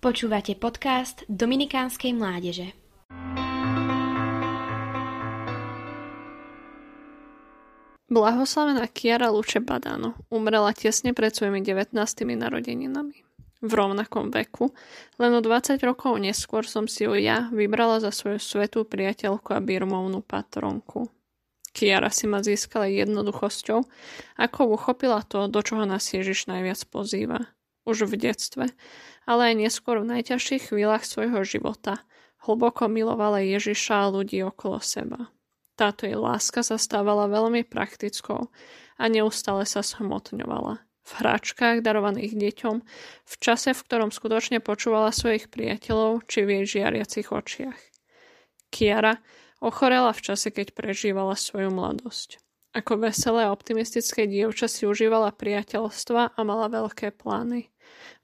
Počúvate podcast Dominikánskej mládeže. Blahoslavená Kiara Luče Badano umrela tesne pred svojimi 19. narodeninami. V rovnakom veku, len o 20 rokov neskôr som si ju ja vybrala za svoju svetú priateľku a birmovnú patronku. Kiara si ma získala jednoduchosťou, ako uchopila to, do čoho nás Ježiš najviac pozýva. Už v detstve, ale aj neskôr v najťažších chvíľach svojho života, hlboko milovala Ježiša a ľudí okolo seba. Táto jej láska sa stávala veľmi praktickou a neustále sa smotňovala. V hračkách darovaných deťom, v čase, v ktorom skutočne počúvala svojich priateľov či v jej žiariacich očiach. Kiara ochorela v čase, keď prežívala svoju mladosť. Ako veselé a optimistické dievča si užívala priateľstva a mala veľké plány.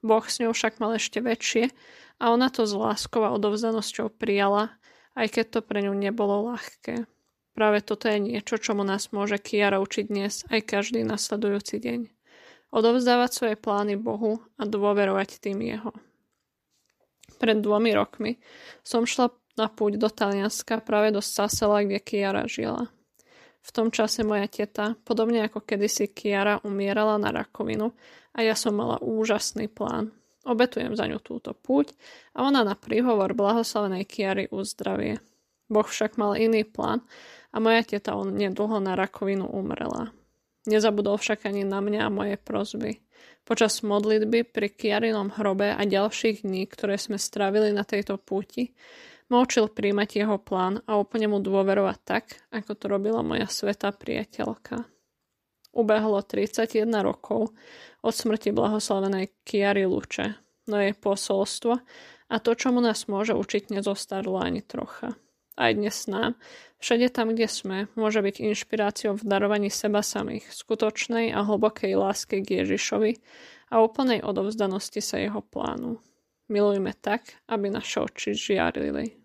Boh s ňou však mal ešte väčšie a ona to s láskou a odovzdanosťou prijala, aj keď to pre ňu nebolo ľahké. Práve toto je niečo, čomu nás môže Kiara učiť dnes aj každý nasledujúci deň. Odovzdávať svoje plány Bohu a dôverovať tým Jeho. Pred dvomi rokmi som šla na púť do Talianska práve do Sasela, kde Kiara žila. V tom čase moja teta, podobne ako kedysi Kiara, umierala na rakovinu a ja som mala úžasný plán. Obetujem za ňu túto púť a ona na príhovor blahoslavenej Kiary uzdravie. Boh však mal iný plán a moja teta on nedlho na rakovinu umrela. Nezabudol však ani na mňa a moje prozby. Počas modlitby pri Kiarinom hrobe a ďalších dní, ktoré sme stravili na tejto púti, Močil príjmať jeho plán a úplne mu dôverovať tak, ako to robila moja svetá priateľka. Ubehlo 31 rokov od smrti blahoslavenej Kiary Luče, no jej posolstvo a to, čo mu nás môže učiť, nezostarlo ani trocha aj dnes nám, všade tam, kde sme, môže byť inšpiráciou v darovaní seba samých, skutočnej a hlbokej láske k Ježišovi a úplnej odovzdanosti sa jeho plánu. Milujme tak, aby naše oči žiarili.